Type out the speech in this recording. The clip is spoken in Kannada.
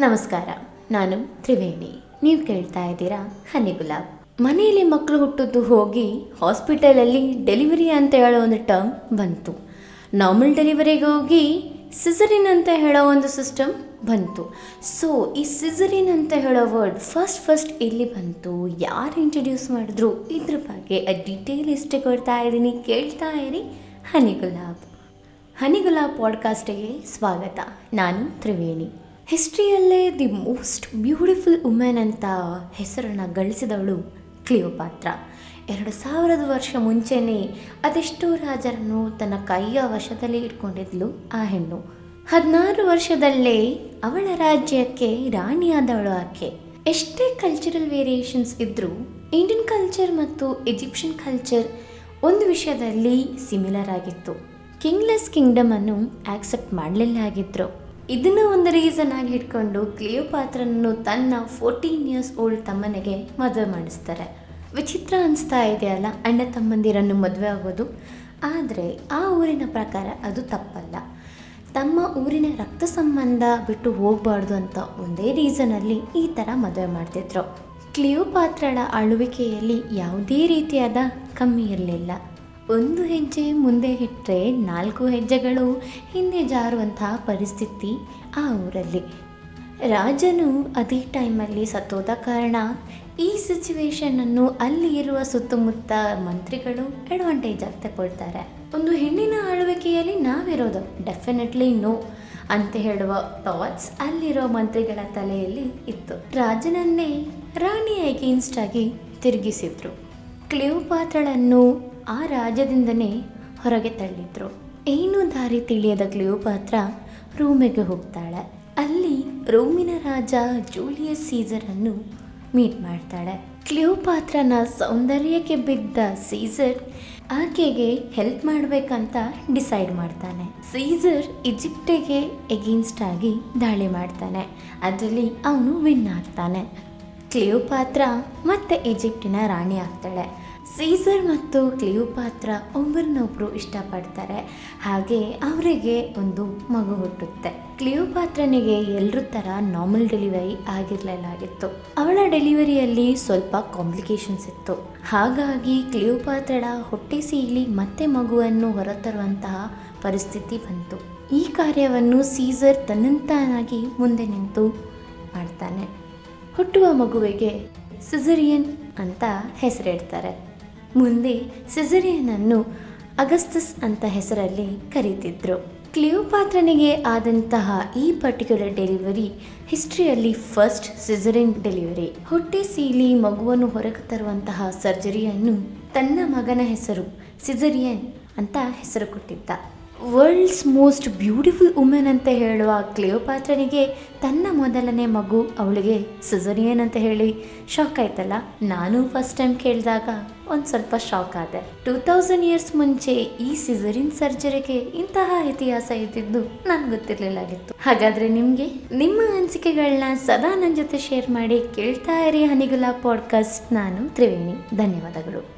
ನಮಸ್ಕಾರ, ನಾನು ತ್ರಿವೇಣಿ. ನೀವು ಕೇಳ್ತಾ ಇದ್ದೀರಾ ಹನಿ ಗುಲಾಬ್ ಮನೆಯಲ್ಲಿ ಮಕ್ಕಳು ಹುಟ್ಟಿದ್ದು ಹೋಗಿ ಹಾಸ್ಪಿಟಲಲ್ಲಿ ಡೆಲಿವರಿ ಅಂತ ಹೇಳೋ ಒಂದು ಟರ್ಮ್ ಬಂತು. ನಾರ್ಮಲ್ ಡೆಲಿವರಿಗೆ ಹೋಗಿ ಸಿಸರಿನ್ ಅಂತ ಹೇಳೋ ಒಂದು ಸಿಸ್ಟಮ್ ಬಂತು. ಸೊ ಈ ಸಿಸರಿನ್ ಅಂತ ಹೇಳೋ ವರ್ಡ್ ಫಸ್ಟ್ ಫಸ್ಟ್ ಎಲ್ಲಿ ಬಂತು, ಯಾರು ಇಂಟ್ರಡ್ಯೂಸ್ ಮಾಡಿದ್ರು, ಇದ್ರ ಬಗ್ಗೆ ಡೀಟೇಲ್ ಇಷ್ಟೇ ಕೊಡ್ತಾ ಇದ್ದೀನಿ, ಕೇಳ್ತಾ ಇರಿ ಹನಿ ಗುಲಾಬ್ ಹನಿ ಗುಲಾಬ್ ಪಾಡ್ಕಾಸ್ಟಿಗೆ ಸ್ವಾಗತ. ನಾನು ತ್ರಿವೇಣಿ. ಹಿಸ್ಟ್ರಿಯಲ್ಲೇ ದಿ ಮೋಸ್ಟ್ ಬ್ಯೂಟಿಫುಲ್ ವುಮೆನ್ ಅಂತ ಹೆಸರನ್ನು ಗಳಿಸಿದವಳು ಕ್ಲಿಯೋಪಾತ್ರ. ಎರಡು ಸಾವಿರದ ವರ್ಷ ಮುಂಚೆನೇ ಅದೆಷ್ಟೋ ರಾಜರನ್ನು ತನ್ನ ಕೈಯ ವಶದಲ್ಲಿ ಇಟ್ಕೊಂಡಿದ್ಲು ಆ ಹೆಣ್ಣು. ಹದಿನಾರು ವರ್ಷದಲ್ಲೇ ಅವಳ ರಾಜ್ಯಕ್ಕೆ ರಾಣಿಯಾದವಳು ಆಕೆ. ಎಷ್ಟೇ ಕಲ್ಚರಲ್ ವೇರಿಯೇಷನ್ಸ್ ಇದ್ದರೂ ಇಂಡಿಯನ್ ಕಲ್ಚರ್ ಮತ್ತು ಈಜಿಪ್ಷಿಯನ್ ಕಲ್ಚರ್ ಒಂದು ವಿಷಯದಲ್ಲಿ ಸಿಮಿಲರ್ ಆಗಿತ್ತು. ಕಿಂಗ್ಲೆಸ್ ಕಿಂಗ್ಡಮ್ ಅನ್ನು ಆಕ್ಸೆಪ್ಟ್ ಮಾಡಲಿಲ್ಲ ಆಗಿದ್ರು. ಇದನ್ನ ಒಂದು ರೀಸನ್ ಆಗಿ ಇಟ್ಕೊಂಡು ಕ್ಲಿಯೋಪಾತ್ರನನ್ನು ತನ್ನ ಫೋರ್ಟೀನ್ ಇಯರ್ಸ್ ಓಲ್ಡ್ ತಮ್ಮನಿಗೆ ಮದುವೆ ಮಾಡಿಸ್ತಾರೆ. ವಿಚಿತ್ರ ಅನಿಸ್ತಾ ಇದೆಯಲ್ಲ ಅಣ್ಣ ತಮ್ಮಂದಿರನ್ನು ಮದುವೆ ಆಗೋದು? ಆದರೆ ಆ ಊರಿನ ಪ್ರಕಾರ ಅದು ತಪ್ಪಲ್ಲ. ತಮ್ಮ ಊರಿನ ರಕ್ತ ಸಂಬಂಧ ಬಿಟ್ಟು ಹೋಗಬಾರ್ದು ಅಂತ ಒಂದೇ ರೀಸನಲ್ಲಿ ಈ ಥರ ಮದುವೆ ಮಾಡ್ತಿದ್ರು. ಕ್ಲಿಯೋಪಾತ್ರಳ ಆಳ್ವಿಕೆಯಲ್ಲಿ ಯಾವುದೇ ರೀತಿಯಾದ ಕಮ್ಮಿ ಇರಲಿಲ್ಲ. ಒಂದು ಹೆಜ್ಜೆ ಮುಂದೆ ಇಟ್ಟರೆ ನಾಲ್ಕು ಹೆಜ್ಜೆಗಳು ಹಿಂದೆ ಜಾರುವಂತಹ ಪರಿಸ್ಥಿತಿ ಆ ಊರಲ್ಲಿ. ರಾಜನು ಅದೇ ಟೈಮಲ್ಲಿ ಸತ್ತೋದ ಕಾರಣ ಈ ಸಿಚುವೇಶನನ್ನು ಅಲ್ಲಿ ಇರುವ ಸುತ್ತಮುತ್ತ ಮಂತ್ರಿಗಳು ಅಡ್ವಾಂಟೇಜ್ ಆಗಿ ತಗೊಳ್ತಾರೆ ಒಂದು ಹೆಣ್ಣಿನ ಆಳ್ವಿಕೆಯಲ್ಲಿ ನಾವಿರೋದು ಡೆಫಿನೆಟ್ಲಿ ನೋ ಅಂತ ಹೇಳುವ ಥಾಟ್ಸ್ ಅಲ್ಲಿರೋ ಮಂತ್ರಿಗಳ ತಲೆಯಲ್ಲಿ ಇತ್ತು. ರಾಜನನ್ನೇ ರಾಣಿ ಅಗೇನ್ಸ್ಟ್ ಆಗಿ ತಿರುಗಿಸಿದ್ರು. ಕ್ಲಿಯೋಪಾತ್ರಳನ್ನು ಆ ರಾಜ್ಯದಿಂದನೇ ಹೊರಗೆ ತಳ್ಳಿದ್ರು. ಏನು ದಾರಿ ತಿಳಿಯದ ಕ್ಲಿಯೋಪಾತ್ರ ರೂಮಿಗೆ ಹೋಗ್ತಾಳೆ. ಅಲ್ಲಿ ರೋಮಿನ ರಾಜ ಜೂಲಿಯಸ್ ಸೀಸರನ್ನು ಮೀಟ್ ಮಾಡ್ತಾಳೆ. ಕ್ಲಿಯೋಪಾತ್ರನ ಸೌಂದರ್ಯಕ್ಕೆ ಬಿದ್ದ ಸೀಸರ್ ಆಕೆಗೆ ಹೆಲ್ಪ್ ಮಾಡಬೇಕಂತ ಡಿಸೈಡ್ ಮಾಡ್ತಾನೆ. ಸೀಸರ್ ಈಜಿಪ್ಟಿಗೆ ಎಗೇನ್ಸ್ಟ್ ಆಗಿ ದಾಳಿ ಮಾಡ್ತಾನೆ. ಅದರಲ್ಲಿ ಅವನು ವಿನ್ ಆಗ್ತಾನೆ. ಕ್ಲಿಯೋಪಾತ್ರ ಮತ್ತೆ ಈಜಿಪ್ಟಿನ ರಾಣಿ ಆಗ್ತಾಳೆ. ಸೀಸರ್ ಮತ್ತು ಕ್ಲಿಯೋಪಾತ್ರ ಒಬ್ಬರನ್ನೊಬ್ಬರು ಇಷ್ಟಪಡ್ತಾರೆ. ಹಾಗೆ ಅವರಿಗೆ ಒಂದು ಮಗು ಹುಟ್ಟುತ್ತೆ. ಕ್ಲಿಯೋಪಾತ್ರನಿಗೆ ಎಲ್ಲರ ಥರ ನಾರ್ಮಲ್ ಡೆಲಿವರಿ ಆಗಿರಲಿಲ್ಲಾಗಿತ್ತು ಅವಳ ಡೆಲಿವರಿಯಲ್ಲಿ ಸ್ವಲ್ಪ ಕಾಂಪ್ಲಿಕೇಶನ್ಸ್ ಇತ್ತು. ಹಾಗಾಗಿ ಕ್ಲಿಯೋಪಾತ್ರಳ ಹೊಟ್ಟೆ ಸೀಲಿ ಮತ್ತೆ ಮಗುವನ್ನು ಹೊರತರುವಂತಹ ಪರಿಸ್ಥಿತಿ ಬಂತು. ಈ ಕಾರ್ಯವನ್ನು ಸೀಸರ್ ತನ್ನಂತಾನಾಗಿ ಮುಂದೆ ನಿಂತು ಮಾಡ್ತಾನೆ. ಹುಟ್ಟುವ ಮಗುವಿಗೆ ಸಿಸರಿಯನ್ ಅಂತ ಹೆಸರಿಡ್ತಾರೆ. ಮುಂದೆ ಸಿಸರಿಯನನ್ನು ಅಗಸ್ತಸ್ ಅಂತ ಹೆಸರಲ್ಲಿ ಕರೀತಿದ್ರು. ಕ್ಲಿಯೋಪಾತ್ರನಿಗೆ ಆದಂತಹ ಈ ಪರ್ಟಿಕ್ಯುಲರ್ ಡೆಲಿವರಿ ಹಿಸ್ಟ್ರಿಯಲ್ಲಿ ಫಸ್ಟ್ ಸಿಸರಿನ್ ಡೆಲಿವರಿ. ಹೊಟ್ಟೆ ಸೀಲಿ ಮಗುವನ್ನು ಹೊರಗೆ ತರುವಂತಹ ಸರ್ಜರಿಯನ್ನು ತನ್ನ ಮಗನ ಹೆಸರು ಸಿಜರಿಯನ್ ಅಂತ ಹೆಸರು ಕೊಟ್ಟಿದ್ದ. ವರ್ಲ್ಡ್ಸ್ ಮೋಸ್ಟ್ ಬ್ಯೂಟಿಫುಲ್ ವುಮೆನ್ ಅಂತ ಹೇಳುವ ಕ್ಲಿಯೋಪಾತ್ರನಿಗೆ ತನ್ನ ಮೊದಲನೇ ಮಗು ಅವಳಿಗೆ ಸಿಸರಿಯನ್ ಅಂತ ಹೇಳಿ ಶಾಕ್ ಆಯ್ತಲ್ಲ? ನಾನು ಫಸ್ಟ್ ಟೈಮ್ ಕೇಳಿದಾಗ ಒಂದು ಸ್ವಲ್ಪ ಶಾಕ್ ಆದೆ. ಟೂ ತೌಸಂಡ್ ಇಯರ್ಸ್ ಮುಂಚೆ ಈ ಸಿಸರಿನ್ ಸರ್ಜರಿಗೆ ಇಂತಹ ಇತಿಹಾಸ ಇದ್ದಿದ್ದು ನನಗೆ ಗೊತ್ತಿರಲಿಲ್ಲಾಗಿತ್ತು. ಹಾಗಾದರೆ ನಿಮಗೆ ನಿಮ್ಮ ಅನಿಸಿಕೆಗಳನ್ನ ಸದಾ ನನ್ನ ಜೊತೆ ಶೇರ್ ಮಾಡಿ ಕೇಳ್ತಾ ಇರಿ ಹನಿಗುಲಾ ಪಾಡ್ಕಾಸ್ಟ್ ನಾನು ತ್ರಿವೇಣಿ. ಧನ್ಯವಾದಗಳು.